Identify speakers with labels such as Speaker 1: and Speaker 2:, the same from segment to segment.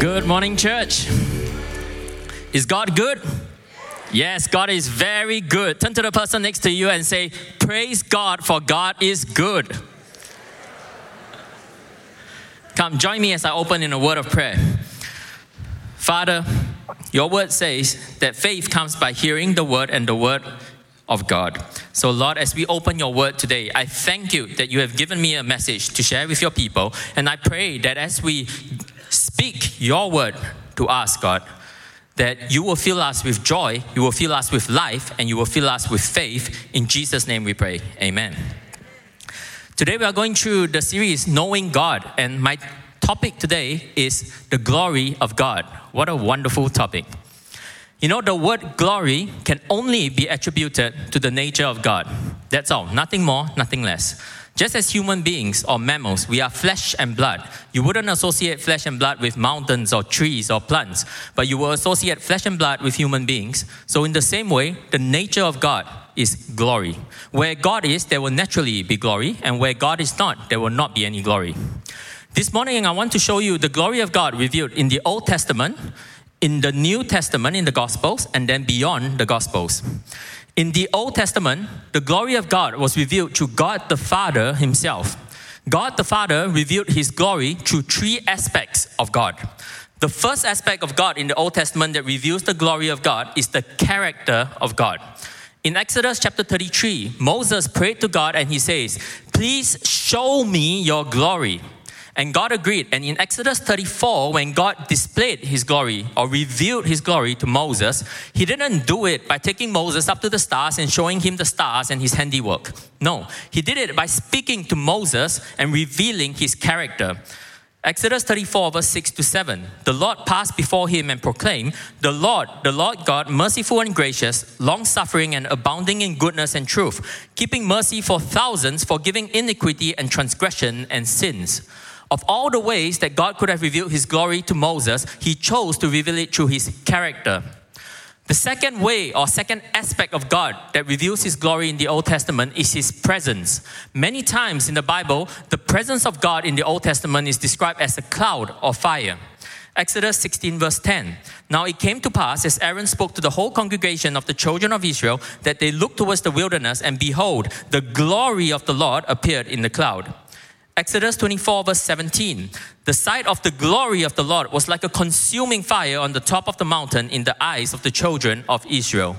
Speaker 1: Good morning, church. Is God good? Yes, God is very good. Turn to the person next to you and say, Praise God, for God is good. Come, join me as I open in a word of prayer. Father, your word says that faith comes by hearing the word and the word of God. So, Lord, as we open your word today, I thank you that you have given me a message to share with your people. And I pray that as we speak your word to us, God, that you will fill us with joy, you will fill us with life, and you will fill us with faith. In Jesus' name we pray. Amen. Today we are going through the series Knowing God, and my topic today is the glory of God. What a wonderful topic. You know, the word glory can only be attributed to the nature of God. That's all, nothing more, nothing less. Just as human beings or mammals, we are flesh and blood. You wouldn't associate flesh and blood with mountains or trees or plants, but you will associate flesh and blood with human beings. So, in the same way, the nature of God is glory. Where God is, there will naturally be glory, and where God is not, there will not be any glory. This morning, I want to show you the glory of God revealed in the Old Testament, in the New Testament, in the Gospels, and then beyond the Gospels. In the Old Testament, the glory of God was revealed to God the Father Himself. God the Father revealed His glory through three aspects of God. The first aspect of God in the Old Testament that reveals the glory of God is the character of God. In Exodus chapter 33, Moses prayed to God and he says, Please show me your glory. And God agreed. And in Exodus 34, when God displayed his glory or revealed his glory to Moses, he didn't do it by taking Moses up to the stars and showing him the stars and his handiwork. No, he did it by speaking to Moses and revealing his character. Exodus 34, verse 6 to 7. The Lord passed before him and proclaimed, The Lord, the Lord God, merciful and gracious, long suffering and abounding in goodness and truth, keeping mercy for thousands, forgiving iniquity and transgression and sins. Of all the ways that God could have revealed his glory to Moses, he chose to reveal it through his character. The second way or second aspect of God that reveals his glory in the Old Testament is his presence. Many times in the Bible, the presence of God in the Old Testament is described as a cloud or fire. Exodus 16, verse 10. Now it came to pass, as Aaron spoke to the whole congregation of the children of Israel, that they looked towards the wilderness, and behold, the glory of the Lord appeared in the cloud. Exodus 24, verse 17. The sight of the glory of the Lord was like a consuming fire on the top of the mountain in the eyes of the children of Israel.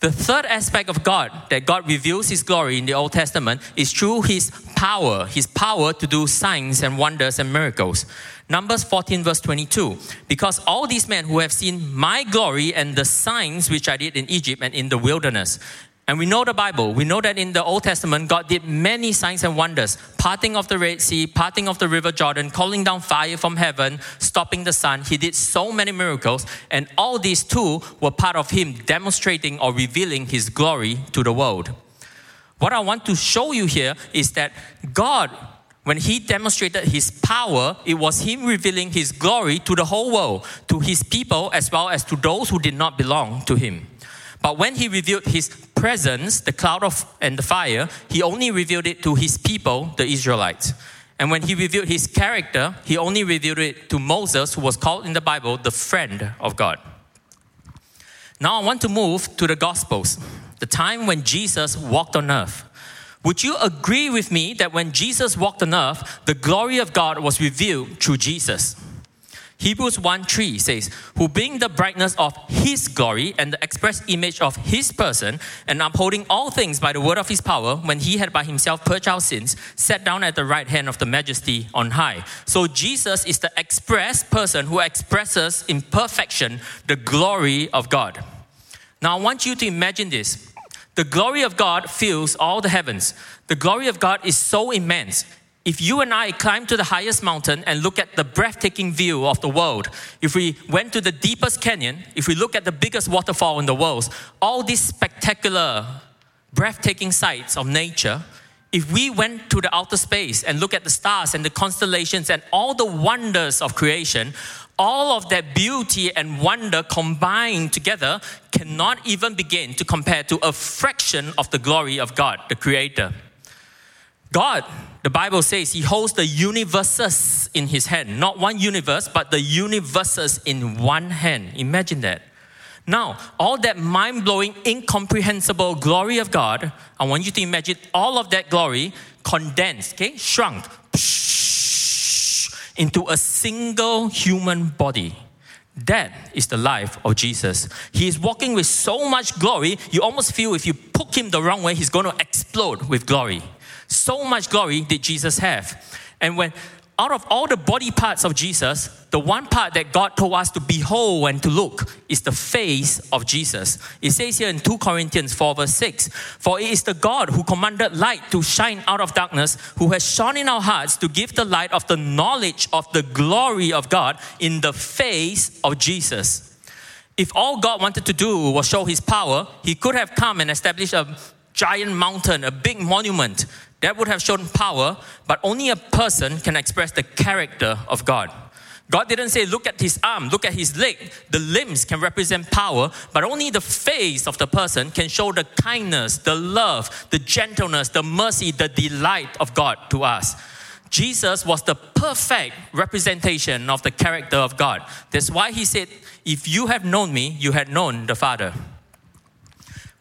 Speaker 1: The third aspect of God that God reveals His glory in the Old Testament is through His power, His power to do signs and wonders and miracles. Numbers 14, verse 22. Because all these men who have seen my glory and the signs which I did in Egypt and in the wilderness, and we know the Bible. We know that in the Old Testament, God did many signs and wonders parting of the Red Sea, parting of the River Jordan, calling down fire from heaven, stopping the sun. He did so many miracles. And all these too were part of Him demonstrating or revealing His glory to the world. What I want to show you here is that God, when He demonstrated His power, it was Him revealing His glory to the whole world, to His people, as well as to those who did not belong to Him. But when he revealed his presence, the cloud of and the fire, he only revealed it to his people, the Israelites. And when he revealed his character, he only revealed it to Moses, who was called in the Bible the friend of God. Now I want to move to the Gospels, the time when Jesus walked on earth. Would you agree with me that when Jesus walked on earth, the glory of God was revealed through Jesus? Hebrews 1 3 says, Who being the brightness of his glory and the express image of his person, and upholding all things by the word of his power, when he had by himself purged our sins, sat down at the right hand of the majesty on high. So Jesus is the express person who expresses in perfection the glory of God. Now I want you to imagine this. The glory of God fills all the heavens. The glory of God is so immense. If you and I climb to the highest mountain and look at the breathtaking view of the world, if we went to the deepest canyon, if we look at the biggest waterfall in the world, all these spectacular, breathtaking sights of nature, if we went to the outer space and look at the stars and the constellations and all the wonders of creation, all of that beauty and wonder combined together cannot even begin to compare to a fraction of the glory of God, the Creator. God, the Bible says, He holds the universes in His hand. Not one universe, but the universes in one hand. Imagine that. Now, all that mind blowing, incomprehensible glory of God, I want you to imagine all of that glory condensed, okay, shrunk into a single human body. That is the life of Jesus. He is walking with so much glory, you almost feel if you poke him the wrong way, he's going to explode with glory. So much glory did Jesus have. And when out of all the body parts of Jesus, the one part that God told us to behold and to look is the face of Jesus. It says here in 2 Corinthians 4, verse 6 For it is the God who commanded light to shine out of darkness, who has shone in our hearts to give the light of the knowledge of the glory of God in the face of Jesus. If all God wanted to do was show his power, he could have come and established a giant mountain, a big monument that would have shown power, but only a person can express the character of God. God didn't say, look at his arm, look at his leg. The limbs can represent power, but only the face of the person can show the kindness, the love, the gentleness, the mercy, the delight of God to us. Jesus was the perfect representation of the character of God. That's why he said, If you have known me, you had known the Father.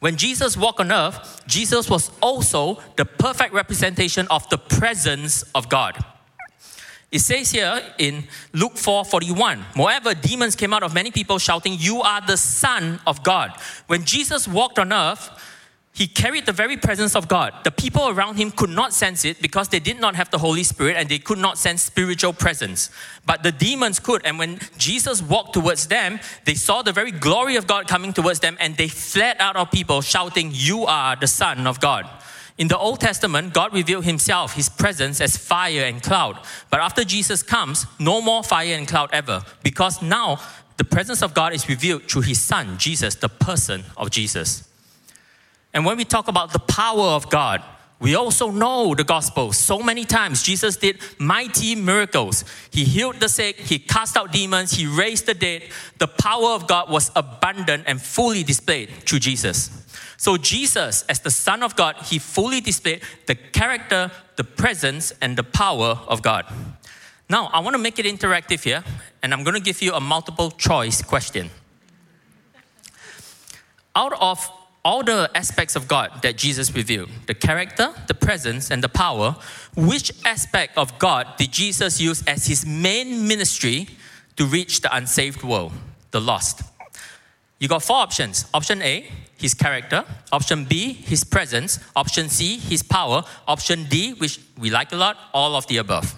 Speaker 1: When Jesus walked on earth, Jesus was also the perfect representation of the presence of God. It says here in Luke 4 41, moreover, demons came out of many people shouting, You are the Son of God. When Jesus walked on earth, he carried the very presence of God. The people around him could not sense it because they did not have the Holy Spirit and they could not sense spiritual presence. But the demons could. And when Jesus walked towards them, they saw the very glory of God coming towards them and they fled out of people shouting, You are the Son of God. In the Old Testament, God revealed Himself, His presence, as fire and cloud. But after Jesus comes, no more fire and cloud ever, because now the presence of God is revealed through His Son, Jesus, the person of Jesus. And when we talk about the power of God, we also know the gospel. So many times Jesus did mighty miracles. He healed the sick, he cast out demons, he raised the dead. The power of God was abundant and fully displayed through Jesus. So, Jesus, as the Son of God, he fully displayed the character, the presence, and the power of God. Now, I want to make it interactive here, and I'm going to give you a multiple choice question. Out of all the aspects of God that Jesus revealed the character, the presence, and the power which aspect of God did Jesus use as his main ministry to reach the unsaved world, the lost? You got four options. Option A, his character. Option B, his presence. Option C, his power. Option D, which we like a lot, all of the above.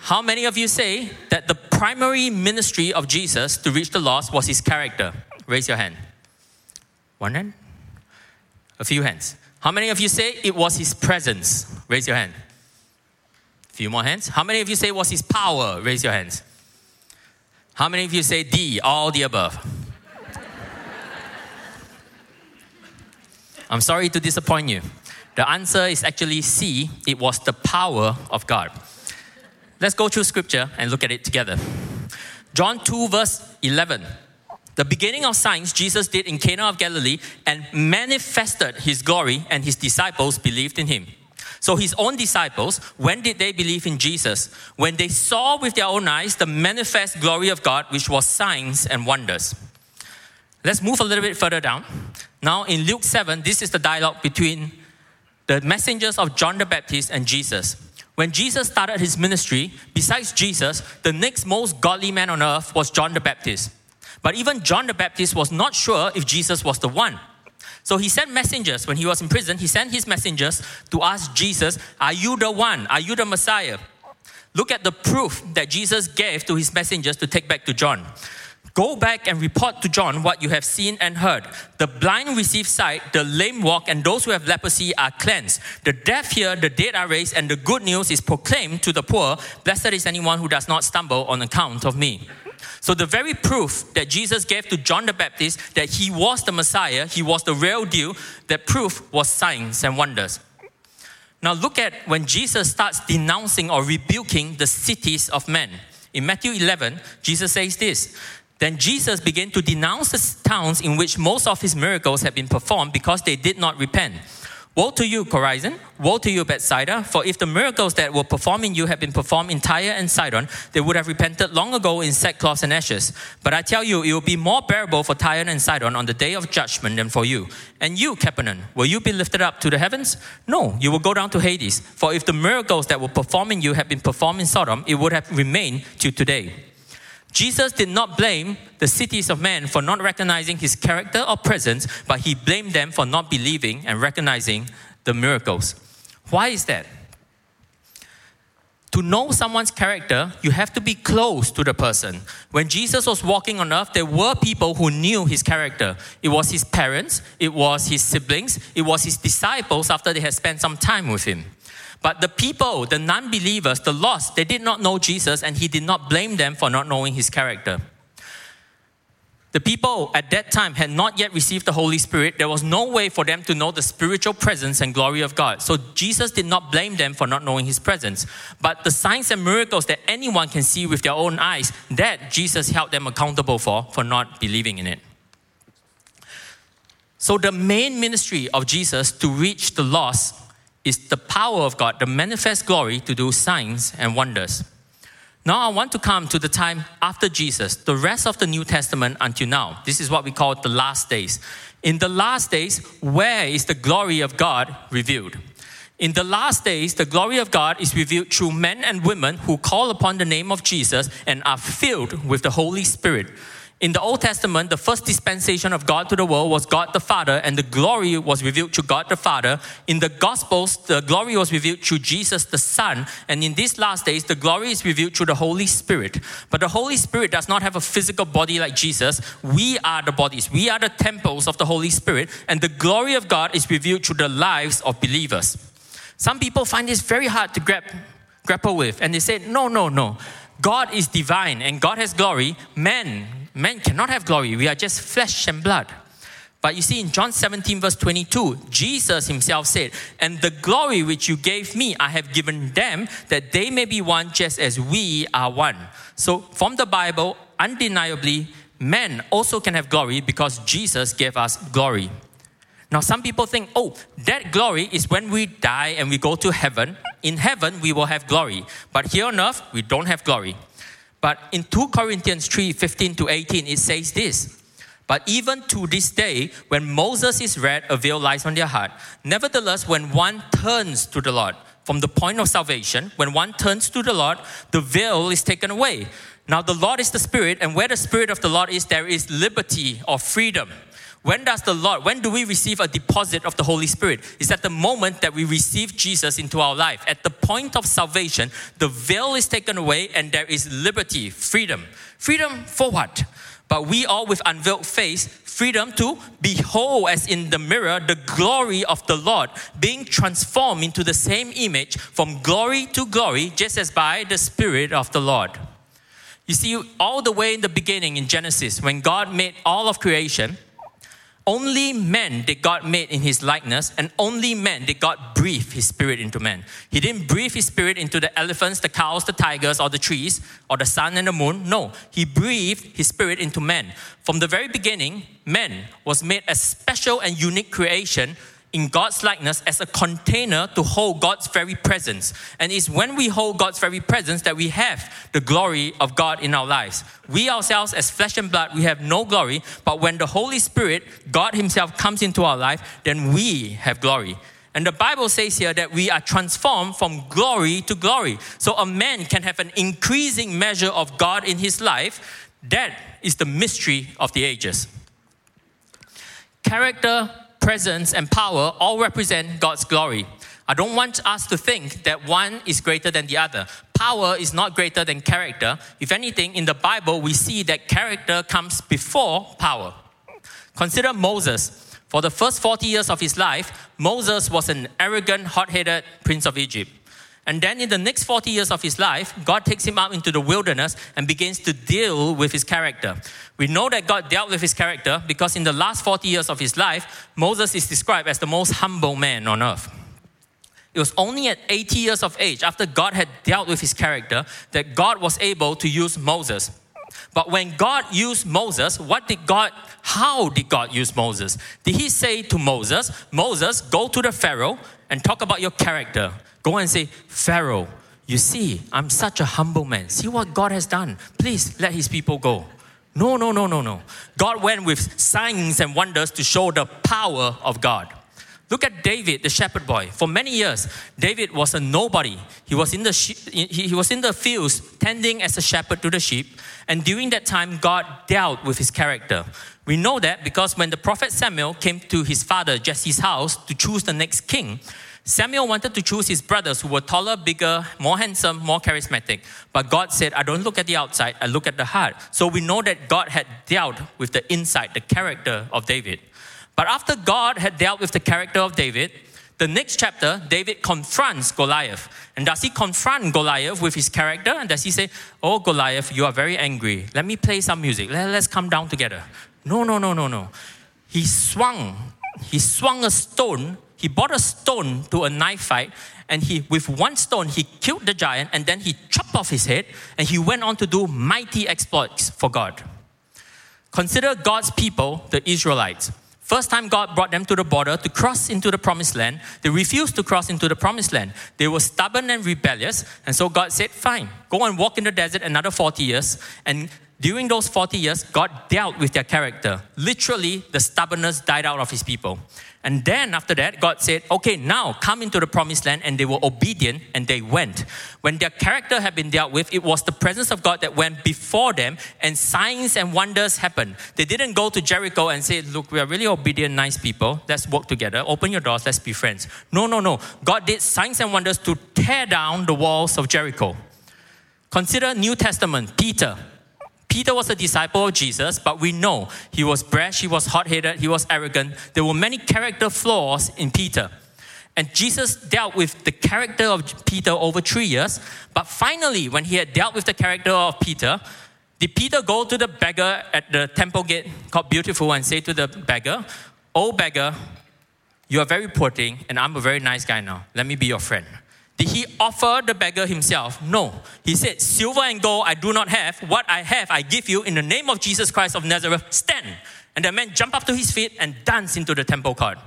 Speaker 1: How many of you say that the primary ministry of Jesus to reach the lost was his character? Raise your hand. One hand? A few hands. How many of you say it was his presence? Raise your hand. A few more hands. How many of you say it was his power? Raise your hands. How many of you say D, all the above? I'm sorry to disappoint you. The answer is actually C, it was the power of God. Let's go through scripture and look at it together. John 2, verse 11 the beginning of signs Jesus did in Cana of Galilee and manifested his glory, and his disciples believed in him. So, his own disciples, when did they believe in Jesus? When they saw with their own eyes the manifest glory of God, which was signs and wonders. Let's move a little bit further down. Now, in Luke 7, this is the dialogue between the messengers of John the Baptist and Jesus. When Jesus started his ministry, besides Jesus, the next most godly man on earth was John the Baptist. But even John the Baptist was not sure if Jesus was the one. So he sent messengers when he was in prison. He sent his messengers to ask Jesus, Are you the one? Are you the Messiah? Look at the proof that Jesus gave to his messengers to take back to John. Go back and report to John what you have seen and heard. The blind receive sight, the lame walk, and those who have leprosy are cleansed. The deaf hear, the dead are raised, and the good news is proclaimed to the poor. Blessed is anyone who does not stumble on account of me. So, the very proof that Jesus gave to John the Baptist that he was the Messiah, he was the real deal, that proof was signs and wonders. Now, look at when Jesus starts denouncing or rebuking the cities of men. In Matthew 11, Jesus says this Then Jesus began to denounce the towns in which most of his miracles had been performed because they did not repent. Woe to you, Chorazin! Woe to you, Bethsaida! For if the miracles that were performed in you had been performed in Tyre and Sidon, they would have repented long ago in sackcloth and ashes. But I tell you, it will be more bearable for Tyre and Sidon on the day of judgment than for you. And you, Capernaum, will you be lifted up to the heavens? No, you will go down to Hades. For if the miracles that were performed in you had been performed in Sodom, it would have remained till today. Jesus did not blame the cities of men for not recognizing his character or presence, but he blamed them for not believing and recognizing the miracles. Why is that? To know someone's character, you have to be close to the person. When Jesus was walking on earth, there were people who knew his character. It was his parents, it was his siblings, it was his disciples after they had spent some time with him. But the people, the non believers, the lost, they did not know Jesus and he did not blame them for not knowing his character. The people at that time had not yet received the Holy Spirit. There was no way for them to know the spiritual presence and glory of God. So Jesus did not blame them for not knowing his presence. But the signs and miracles that anyone can see with their own eyes, that Jesus held them accountable for, for not believing in it. So the main ministry of Jesus to reach the lost is the power of God, the manifest glory to do signs and wonders. Now, I want to come to the time after Jesus, the rest of the New Testament until now. This is what we call the last days. In the last days, where is the glory of God revealed? In the last days, the glory of God is revealed through men and women who call upon the name of Jesus and are filled with the Holy Spirit. In the Old Testament, the first dispensation of God to the world was God the Father, and the glory was revealed to God the Father. In the Gospels, the glory was revealed to Jesus the Son, and in these last days, the glory is revealed through the Holy Spirit. But the Holy Spirit does not have a physical body like Jesus. We are the bodies, we are the temples of the Holy Spirit, and the glory of God is revealed through the lives of believers. Some people find this very hard to grab, grapple with, and they say, No, no, no. God is divine and God has glory. Man, man cannot have glory. We are just flesh and blood. But you see, in John 17, verse 22, Jesus himself said, And the glory which you gave me, I have given them, that they may be one just as we are one. So, from the Bible, undeniably, men also can have glory because Jesus gave us glory. Now, some people think, oh, that glory is when we die and we go to heaven. In heaven, we will have glory. But here on earth, we don't have glory. But in 2 Corinthians 3 15 to 18, it says this. But even to this day, when Moses is read, a veil lies on their heart. Nevertheless, when one turns to the Lord, from the point of salvation, when one turns to the Lord, the veil is taken away. Now, the Lord is the Spirit, and where the Spirit of the Lord is, there is liberty or freedom. When does the Lord, when do we receive a deposit of the Holy Spirit? Is at the moment that we receive Jesus into our life. At the point of salvation, the veil is taken away and there is liberty, freedom. Freedom for what? But we all with unveiled face, freedom to behold as in the mirror the glory of the Lord, being transformed into the same image from glory to glory, just as by the Spirit of the Lord. You see, all the way in the beginning in Genesis, when God made all of creation, only men did God made in his likeness, and only men did God breathe his spirit into man. He didn't breathe his spirit into the elephants, the cows, the tigers, or the trees, or the sun and the moon. No, he breathed his spirit into man. From the very beginning, man was made a special and unique creation in God's likeness as a container to hold God's very presence. And it's when we hold God's very presence that we have the glory of God in our lives. We ourselves, as flesh and blood, we have no glory, but when the Holy Spirit, God Himself, comes into our life, then we have glory. And the Bible says here that we are transformed from glory to glory. So a man can have an increasing measure of God in his life. That is the mystery of the ages. Character presence, and power all represent God's glory. I don't want us to think that one is greater than the other. Power is not greater than character. If anything, in the Bible, we see that character comes before power. Consider Moses. For the first 40 years of his life, Moses was an arrogant, hot headed prince of Egypt. And then in the next 40 years of his life, God takes him out into the wilderness and begins to deal with his character. We know that God dealt with his character because in the last 40 years of his life, Moses is described as the most humble man on earth. It was only at 80 years of age, after God had dealt with his character, that God was able to use Moses. But when God used Moses, what did God, how did God use Moses? Did he say to Moses, Moses, go to the Pharaoh and talk about your character? Go and say, Pharaoh, you see, I'm such a humble man. See what God has done. Please let his people go. No, no, no, no, no. God went with signs and wonders to show the power of God. Look at David, the shepherd boy. For many years, David was a nobody. He was in the he was in the fields tending as a shepherd to the sheep, and during that time, God dealt with his character. We know that because when the prophet Samuel came to his father Jesse's house to choose the next king, Samuel wanted to choose his brothers who were taller, bigger, more handsome, more charismatic. But God said, I don't look at the outside, I look at the heart. So we know that God had dealt with the inside, the character of David. But after God had dealt with the character of David, the next chapter, David confronts Goliath. And does he confront Goliath with his character? And does he say, Oh, Goliath, you are very angry. Let me play some music. Let's come down together. No, no, no, no, no. He swung, he swung a stone he brought a stone to a knife fight and he with one stone he killed the giant and then he chopped off his head and he went on to do mighty exploits for god consider god's people the israelites first time god brought them to the border to cross into the promised land they refused to cross into the promised land they were stubborn and rebellious and so god said fine go and walk in the desert another 40 years and during those 40 years, God dealt with their character. Literally, the stubbornness died out of his people. And then after that, God said, okay, now come into the promised land. And they were obedient and they went. When their character had been dealt with, it was the presence of God that went before them and signs and wonders happened. They didn't go to Jericho and say, look, we are really obedient, nice people. Let's work together. Open your doors. Let's be friends. No, no, no. God did signs and wonders to tear down the walls of Jericho. Consider New Testament, Peter. Peter was a disciple of Jesus, but we know he was brash, he was hot headed, he was arrogant. There were many character flaws in Peter. And Jesus dealt with the character of Peter over three years. But finally, when he had dealt with the character of Peter, did Peter go to the beggar at the temple gate called Beautiful and say to the beggar, Oh, beggar, you are very poor thing, and I'm a very nice guy now. Let me be your friend. Did he offer the beggar himself? No. He said, Silver and gold I do not have. What I have, I give you in the name of Jesus Christ of Nazareth. Stand. And the man jumped up to his feet and danced into the temple court.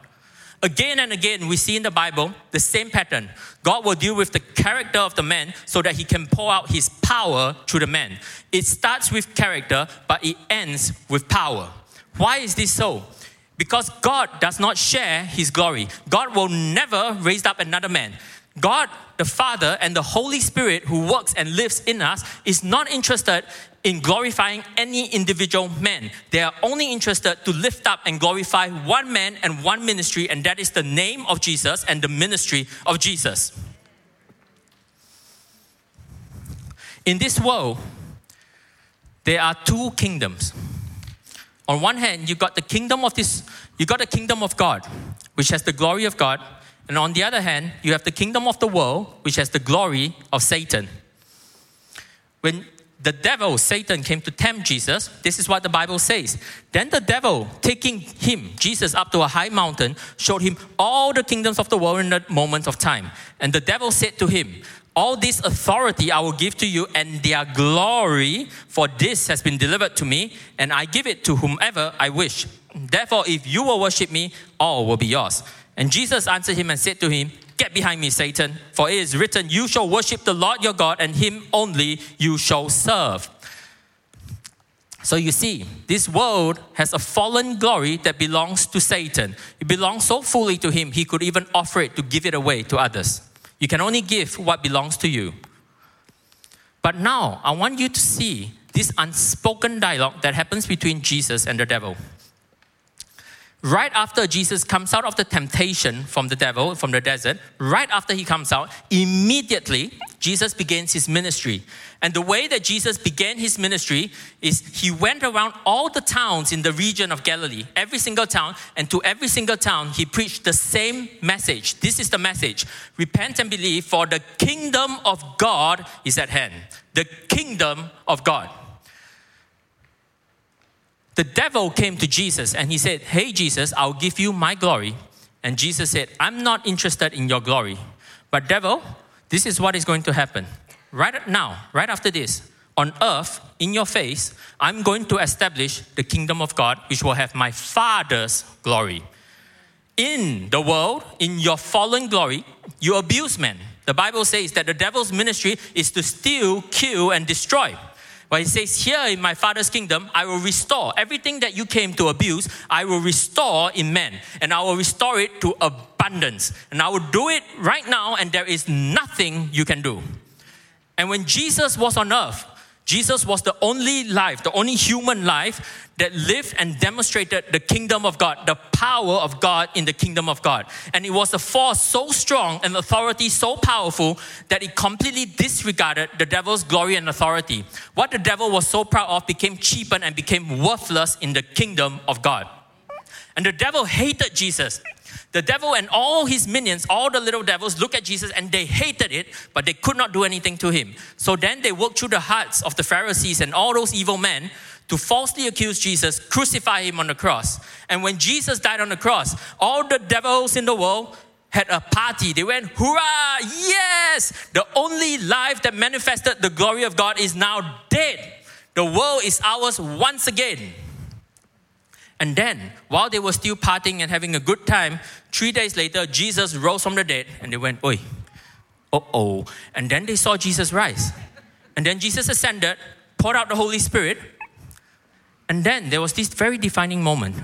Speaker 1: Again and again, we see in the Bible the same pattern. God will deal with the character of the man so that he can pour out his power through the man. It starts with character, but it ends with power. Why is this so? Because God does not share his glory. God will never raise up another man. God the Father and the Holy Spirit who works and lives in us is not interested in glorifying any individual man. They are only interested to lift up and glorify one man and one ministry, and that is the name of Jesus and the ministry of Jesus. In this world, there are two kingdoms. On one hand, you got the kingdom of this, you got the kingdom of God, which has the glory of God, and on the other hand, you have the kingdom of the world, which has the glory of Satan. When the devil, Satan, came to tempt Jesus, this is what the Bible says. Then the devil, taking him, Jesus, up to a high mountain, showed him all the kingdoms of the world in a moment of time. And the devil said to him, all this authority I will give to you, and their glory, for this has been delivered to me, and I give it to whomever I wish. Therefore, if you will worship me, all will be yours. And Jesus answered him and said to him, Get behind me, Satan, for it is written, You shall worship the Lord your God, and him only you shall serve. So you see, this world has a fallen glory that belongs to Satan. It belongs so fully to him, he could even offer it to give it away to others. You can only give what belongs to you. But now, I want you to see this unspoken dialogue that happens between Jesus and the devil right after Jesus comes out of the temptation from the devil, from the desert, right after he comes out, immediately Jesus begins his ministry. And the way that Jesus began his ministry is he went around all the towns in the region of Galilee, every single town, and to every single town he preached the same message. This is the message repent and believe, for the kingdom of God is at hand. The kingdom of God the devil came to Jesus and he said, Hey, Jesus, I'll give you my glory. And Jesus said, I'm not interested in your glory. But, devil, this is what is going to happen. Right now, right after this, on earth in your face, I'm going to establish the kingdom of God, which will have my Father's glory. In the world, in your fallen glory, you abuse men. The Bible says that the devil's ministry is to steal, kill, and destroy. But it says, Here in my Father's kingdom, I will restore everything that you came to abuse, I will restore in men, and I will restore it to abundance. And I will do it right now, and there is nothing you can do. And when Jesus was on earth, Jesus was the only life, the only human life that lived and demonstrated the kingdom of God, the power of God in the kingdom of God. And it was a force so strong and authority so powerful that it completely disregarded the devil's glory and authority. What the devil was so proud of became cheapened and became worthless in the kingdom of God. And the devil hated Jesus. The devil and all his minions, all the little devils, look at Jesus and they hated it, but they could not do anything to him. So then they worked through the hearts of the Pharisees and all those evil men to falsely accuse Jesus, crucify him on the cross. And when Jesus died on the cross, all the devils in the world had a party. They went, Hurrah! Yes! The only life that manifested the glory of God is now dead. The world is ours once again. And then, while they were still partying and having a good time, three days later, Jesus rose from the dead and they went, Oi, oh oh. And then they saw Jesus rise. And then Jesus ascended, poured out the Holy Spirit. And then there was this very defining moment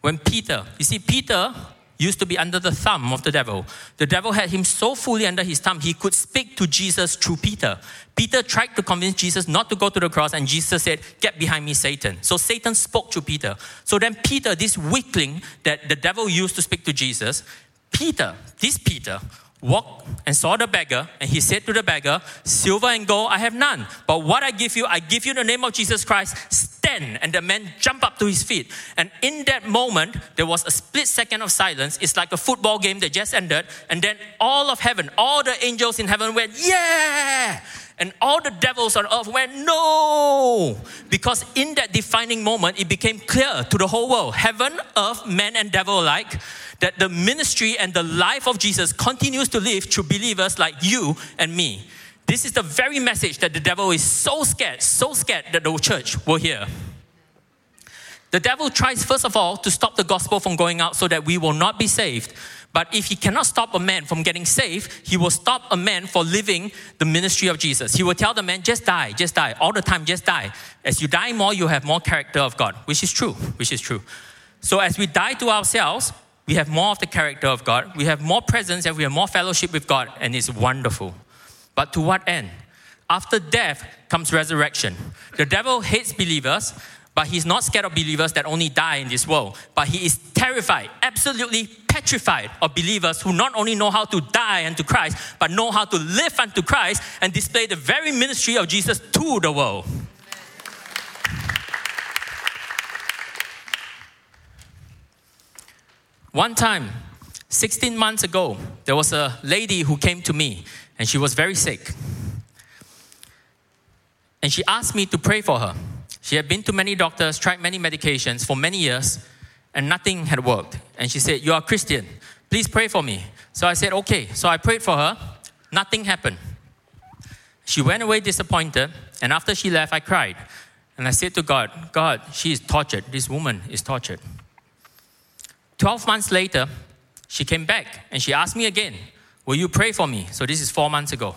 Speaker 1: when Peter, you see, Peter used to be under the thumb of the devil. The devil had him so fully under his thumb, he could speak to Jesus through Peter. Peter tried to convince Jesus not to go to the cross, and Jesus said, Get behind me, Satan. So Satan spoke to Peter. So then, Peter, this weakling that the devil used to speak to Jesus, Peter, this Peter, walked and saw the beggar, and he said to the beggar, Silver and gold I have none, but what I give you, I give you the name of Jesus Christ. And the man jumped up to his feet. And in that moment, there was a split second of silence. It's like a football game that just ended. And then all of heaven, all the angels in heaven went, Yeah! And all the devils on earth went, No! Because in that defining moment, it became clear to the whole world heaven, earth, man, and devil alike that the ministry and the life of Jesus continues to live through believers like you and me. This is the very message that the devil is so scared, so scared that the church will hear. The devil tries, first of all, to stop the gospel from going out so that we will not be saved. But if he cannot stop a man from getting saved, he will stop a man for living the ministry of Jesus. He will tell the man, just die, just die, all the time, just die. As you die more, you have more character of God, which is true, which is true. So as we die to ourselves, we have more of the character of God, we have more presence, and we have more fellowship with God, and it's wonderful. But to what end? After death comes resurrection. The devil hates believers, but he's not scared of believers that only die in this world. But he is terrified, absolutely petrified of believers who not only know how to die unto Christ, but know how to live unto Christ and display the very ministry of Jesus to the world. One time, 16 months ago, there was a lady who came to me and she was very sick. And she asked me to pray for her. She had been to many doctors, tried many medications for many years, and nothing had worked. And she said, You are a Christian. Please pray for me. So I said, Okay. So I prayed for her. Nothing happened. She went away disappointed. And after she left, I cried. And I said to God, God, she is tortured. This woman is tortured. 12 months later, she came back and she asked me again, Will you pray for me? So this is four months ago.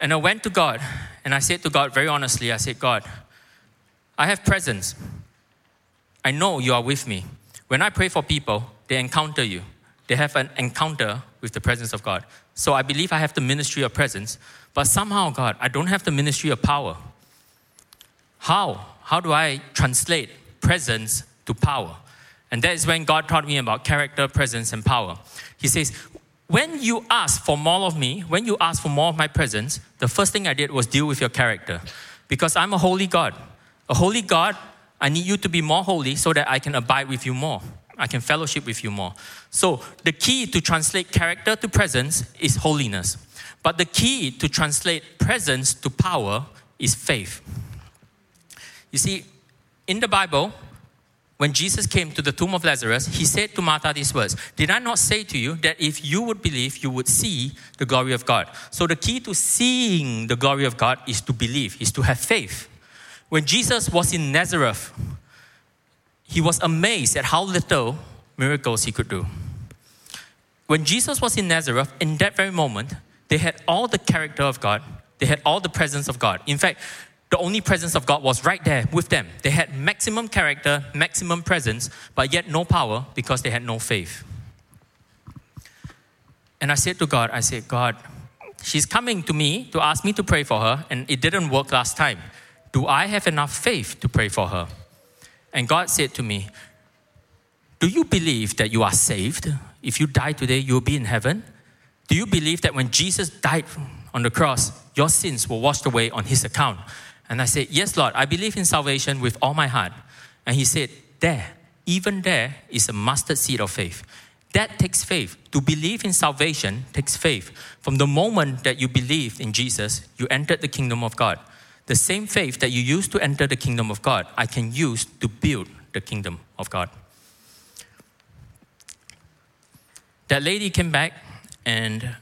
Speaker 1: And I went to God and I said to God very honestly, I said, God, I have presence. I know you are with me. When I pray for people, they encounter you. They have an encounter with the presence of God. So I believe I have the ministry of presence, but somehow, God, I don't have the ministry of power. How? How do I translate presence to power? And that is when God taught me about character, presence, and power. He says, when you ask for more of me, when you ask for more of my presence, the first thing I did was deal with your character. Because I'm a holy God. A holy God, I need you to be more holy so that I can abide with you more. I can fellowship with you more. So, the key to translate character to presence is holiness. But the key to translate presence to power is faith. You see, in the Bible, when Jesus came to the tomb of Lazarus, he said to Martha these words Did I not say to you that if you would believe, you would see the glory of God? So, the key to seeing the glory of God is to believe, is to have faith. When Jesus was in Nazareth, he was amazed at how little miracles he could do. When Jesus was in Nazareth, in that very moment, they had all the character of God, they had all the presence of God. In fact, the only presence of God was right there with them. They had maximum character, maximum presence, but yet no power because they had no faith. And I said to God, I said, God, she's coming to me to ask me to pray for her, and it didn't work last time. Do I have enough faith to pray for her? And God said to me, Do you believe that you are saved? If you die today, you'll be in heaven? Do you believe that when Jesus died on the cross, your sins were washed away on his account? And I said, Yes, Lord, I believe in salvation with all my heart. And he said, There, even there is a mustard seed of faith. That takes faith. To believe in salvation takes faith. From the moment that you believed in Jesus, you entered the kingdom of God. The same faith that you used to enter the kingdom of God, I can use to build the kingdom of God. That lady came back and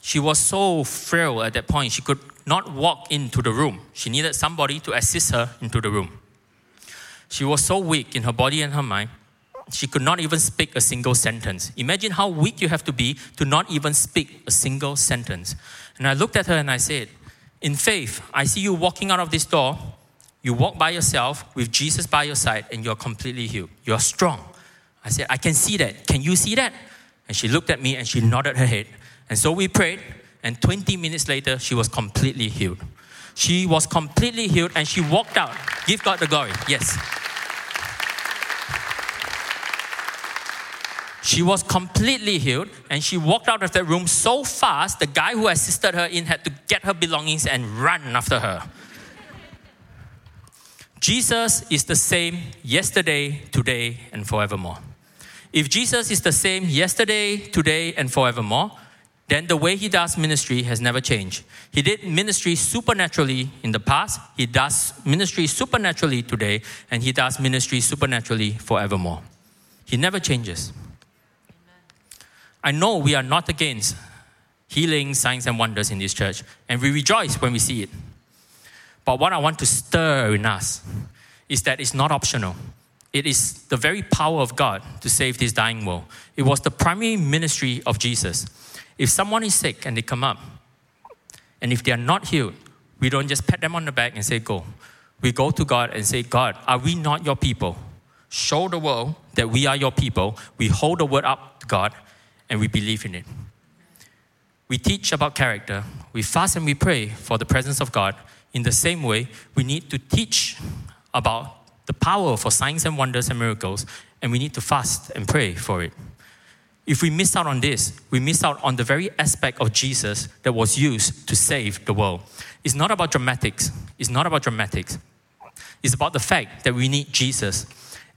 Speaker 1: she was so frail at that point, she could not walk into the room. She needed somebody to assist her into the room. She was so weak in her body and her mind, she could not even speak a single sentence. Imagine how weak you have to be to not even speak a single sentence. And I looked at her and I said, In faith, I see you walking out of this door. You walk by yourself with Jesus by your side and you're completely healed. You're strong. I said, I can see that. Can you see that? And she looked at me and she nodded her head. And so we prayed and 20 minutes later, she was completely healed. She was completely healed and she walked out. Give God the glory. Yes. She was completely healed and she walked out of that room so fast, the guy who assisted her in had to get her belongings and run after her. Jesus is the same yesterday, today, and forevermore. If Jesus is the same yesterday, today, and forevermore, then the way he does ministry has never changed. He did ministry supernaturally in the past, he does ministry supernaturally today, and he does ministry supernaturally forevermore. He never changes. I know we are not against healing, signs, and wonders in this church, and we rejoice when we see it. But what I want to stir in us is that it's not optional. It is the very power of God to save this dying world. It was the primary ministry of Jesus. If someone is sick and they come up, and if they are not healed, we don't just pat them on the back and say, Go. We go to God and say, God, are we not your people? Show the world that we are your people. We hold the word up to God and we believe in it. We teach about character. We fast and we pray for the presence of God. In the same way, we need to teach about the power for signs and wonders and miracles, and we need to fast and pray for it. If we miss out on this, we miss out on the very aspect of Jesus that was used to save the world. It's not about dramatics. It's not about dramatics. It's about the fact that we need Jesus.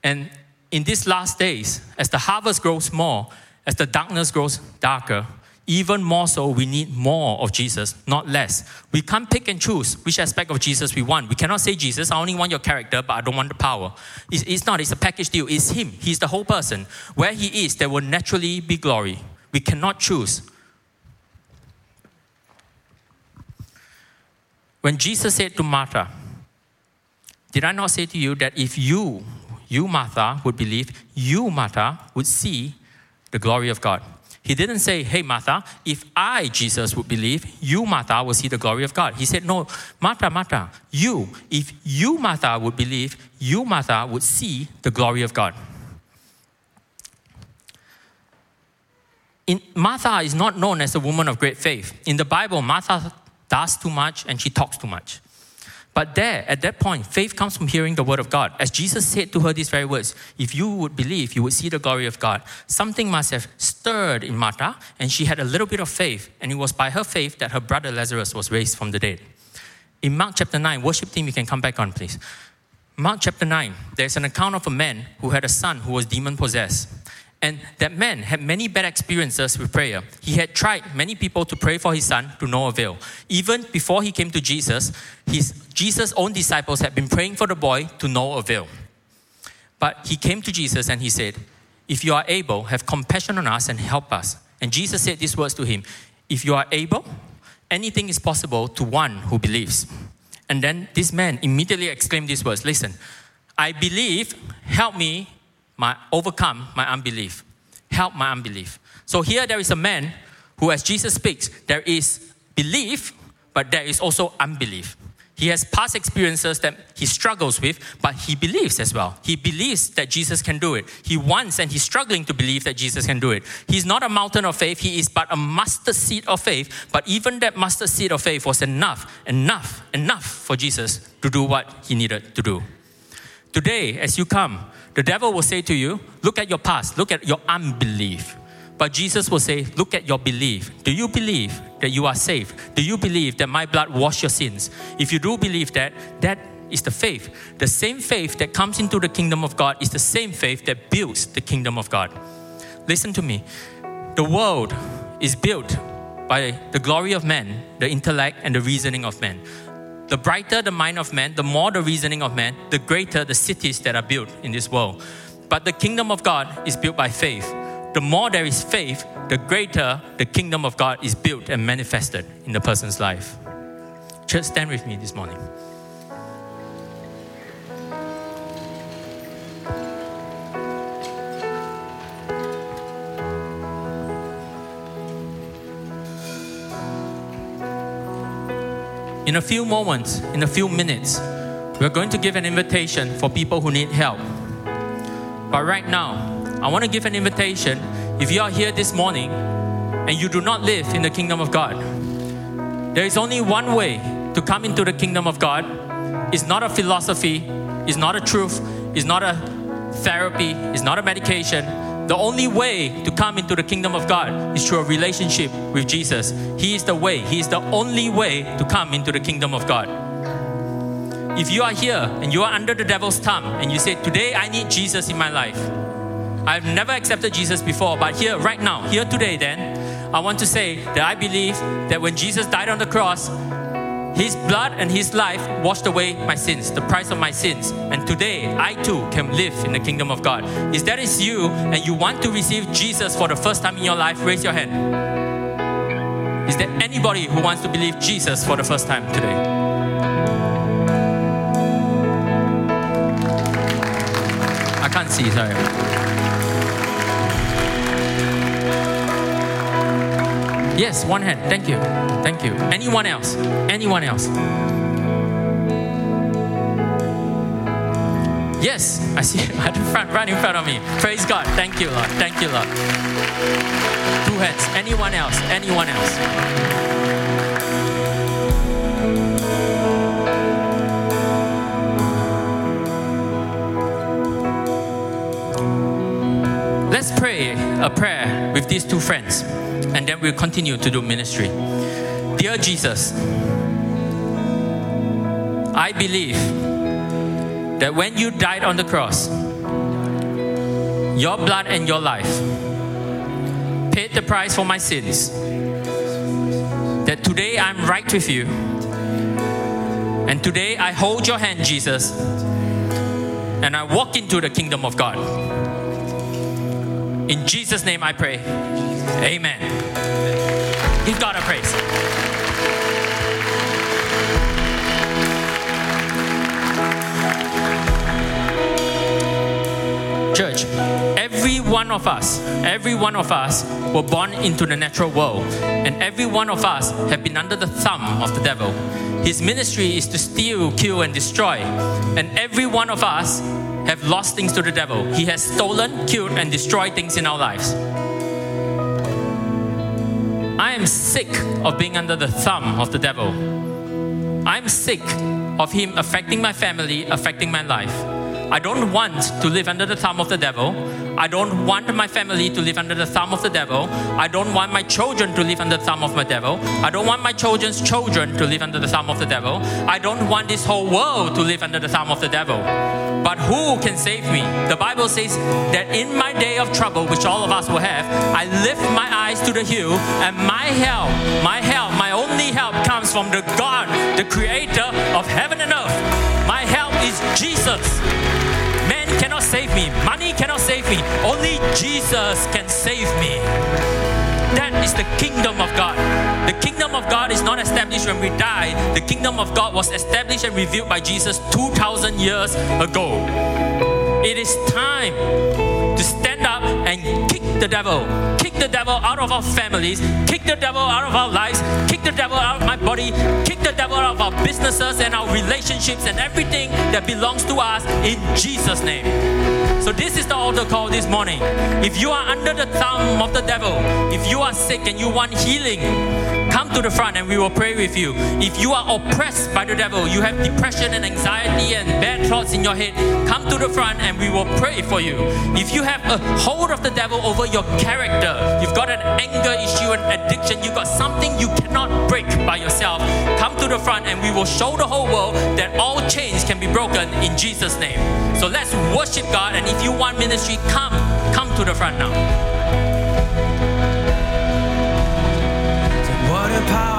Speaker 1: And in these last days, as the harvest grows more, as the darkness grows darker, even more so, we need more of Jesus, not less. We can't pick and choose which aspect of Jesus we want. We cannot say, Jesus, I only want your character, but I don't want the power. It's, it's not, it's a package deal. It's Him, He's the whole person. Where He is, there will naturally be glory. We cannot choose. When Jesus said to Martha, Did I not say to you that if you, you Martha, would believe, you Martha would see the glory of God? He didn't say, Hey, Martha, if I, Jesus, would believe, you, Martha, will see the glory of God. He said, No, Martha, Martha, you, if you, Martha, would believe, you, Martha, would see the glory of God. In, Martha is not known as a woman of great faith. In the Bible, Martha does too much and she talks too much. But there, at that point, faith comes from hearing the word of God. As Jesus said to her these very words, if you would believe, you would see the glory of God. Something must have stirred in Martha, and she had a little bit of faith, and it was by her faith that her brother Lazarus was raised from the dead. In Mark chapter 9, worship team, you can come back on, please. Mark chapter 9, there's an account of a man who had a son who was demon possessed. And that man had many bad experiences with prayer. He had tried many people to pray for his son to no avail. Even before he came to Jesus, his Jesus' own disciples had been praying for the boy to no avail. But he came to Jesus and he said, If you are able, have compassion on us and help us. And Jesus said these words to him If you are able, anything is possible to one who believes. And then this man immediately exclaimed these words Listen, I believe, help me my, overcome my unbelief. Help my unbelief. So here there is a man who, as Jesus speaks, there is belief, but there is also unbelief. He has past experiences that he struggles with, but he believes as well. He believes that Jesus can do it. He wants and he's struggling to believe that Jesus can do it. He's not a mountain of faith, he is but a mustard seed of faith. But even that mustard seed of faith was enough, enough, enough for Jesus to do what he needed to do. Today, as you come, the devil will say to you, Look at your past, look at your unbelief. But Jesus will say, Look at your belief. Do you believe that you are saved? Do you believe that my blood washed your sins? If you do believe that, that is the faith. The same faith that comes into the kingdom of God is the same faith that builds the kingdom of God. Listen to me. The world is built by the glory of man, the intellect, and the reasoning of man. The brighter the mind of man, the more the reasoning of man, the greater the cities that are built in this world. But the kingdom of God is built by faith the more there is faith, the greater the kingdom of God is built and manifested in the person's life. Church, stand with me this morning. In a few moments, in a few minutes, we're going to give an invitation for people who need help. But right now, I want to give an invitation. If you are here this morning and you do not live in the kingdom of God, there is only one way to come into the kingdom of God. It's not a philosophy, it's not a truth, it's not a therapy, it's not a medication. The only way to come into the kingdom of God is through a relationship with Jesus. He is the way, He is the only way to come into the kingdom of God. If you are here and you are under the devil's thumb and you say, Today I need Jesus in my life, I've never accepted Jesus before, but here, right now, here today, then, I want to say that I believe that when Jesus died on the cross, his blood and His life washed away my sins, the price of my sins. And today, I too can live in the kingdom of God. If that is you and you want to receive Jesus for the first time in your life, raise your hand. Is there anybody who wants to believe Jesus for the first time today? I can't see, sorry. Yes, one hand. Thank you. Thank you. Anyone else? Anyone else? Yes, I see at the front, right in front of me. Praise God. Thank you, Lord. Thank you, Lord. Two hands. Anyone else? Anyone else? Let's pray a prayer with these two friends and then we'll continue to do ministry. Dear Jesus, I believe that when you died on the cross, your blood and your life paid the price for my sins. That today I'm right with you. And today I hold your hand, Jesus, and I walk into the kingdom of God. In Jesus' name I pray. Amen. Give God a praise. Church, every one of us, every one of us were born into the natural world, and every one of us have been under the thumb of the devil. His ministry is to steal, kill, and destroy, and every one of us have lost things to the devil. He has stolen, killed, and destroyed things in our lives. I am sick of being under the thumb of the devil. I'm sick of him affecting my family, affecting my life. I don't want to live under the thumb of the devil. I don't want my family to live under the thumb of the devil. I don't want my children to live under the thumb of my devil. I don't want my children's children to live under the thumb of the devil. I don't want this whole world to live under the thumb of the devil. But who can save me? The Bible says that in my day of trouble, which all of us will have, I lift my eyes to the hill, and my help, my help, my only help comes from the God, the creator of heaven Jesus. Man cannot save me. Money cannot save me. Only Jesus can save me. That is the kingdom of God. The kingdom of God is not established when we die. The kingdom of God was established and revealed by Jesus 2,000 years ago. It is time to stand up and kick the devil. Kick the devil out of our families. Kick the devil out of our lives. Kick the devil out of my body. Kick the devil out of our businesses and our relationships and everything that belongs to us in Jesus' name. So, this is the altar call this morning. If you are under the thumb of the devil, if you are sick and you want healing, come to the front and we will pray with you. If you are oppressed by the devil, you have depression and anxiety and bad thoughts in your head, come to the front and we will pray for you. If you have a hold of the devil over your character, you've got an anger issue, an addiction, you've got something you cannot break by yourself, come to the front and we will show the whole world that all chains can be broken in Jesus' name. So let's worship God and if you want ministry, come, come to the front now.
Speaker 2: What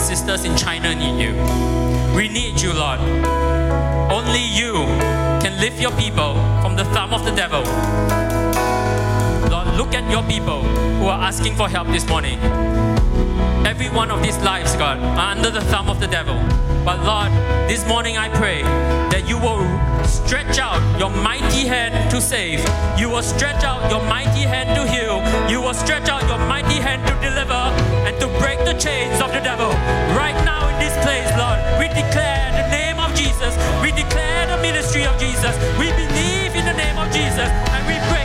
Speaker 2: and
Speaker 1: sisters in China need you. We need you, Lord. Only you can lift your people from the thumb of the devil. Lord, look at your people who are asking for help this morning. Every one of these lives, God, are under the thumb of the devil. But Lord, this morning I pray that you will stretch out your mighty hand to save. You will stretch out your mighty hand to heal. You will stretch out your mighty hand to to break the chains of the devil. Right now in this place, Lord, we declare the name of Jesus. We declare the ministry of Jesus. We believe in the name of Jesus and we break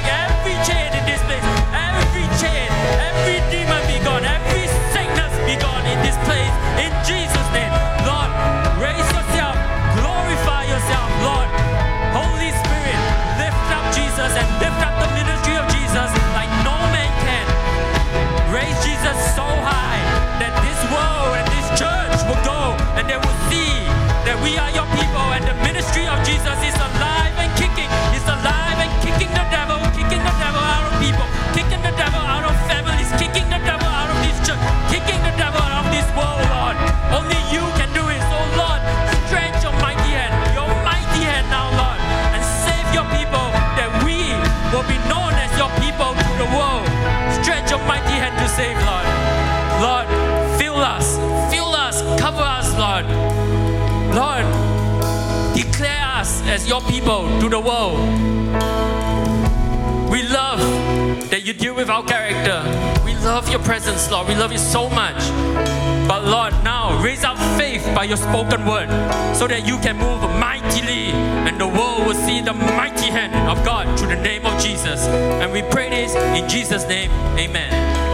Speaker 1: your people to the world. We love that you deal with our character. We love your presence, Lord. We love you so much. But Lord, now raise up faith by your spoken word so that you can move mightily and the world will see the mighty hand of God through the name of Jesus. And we pray this in Jesus' name. Amen.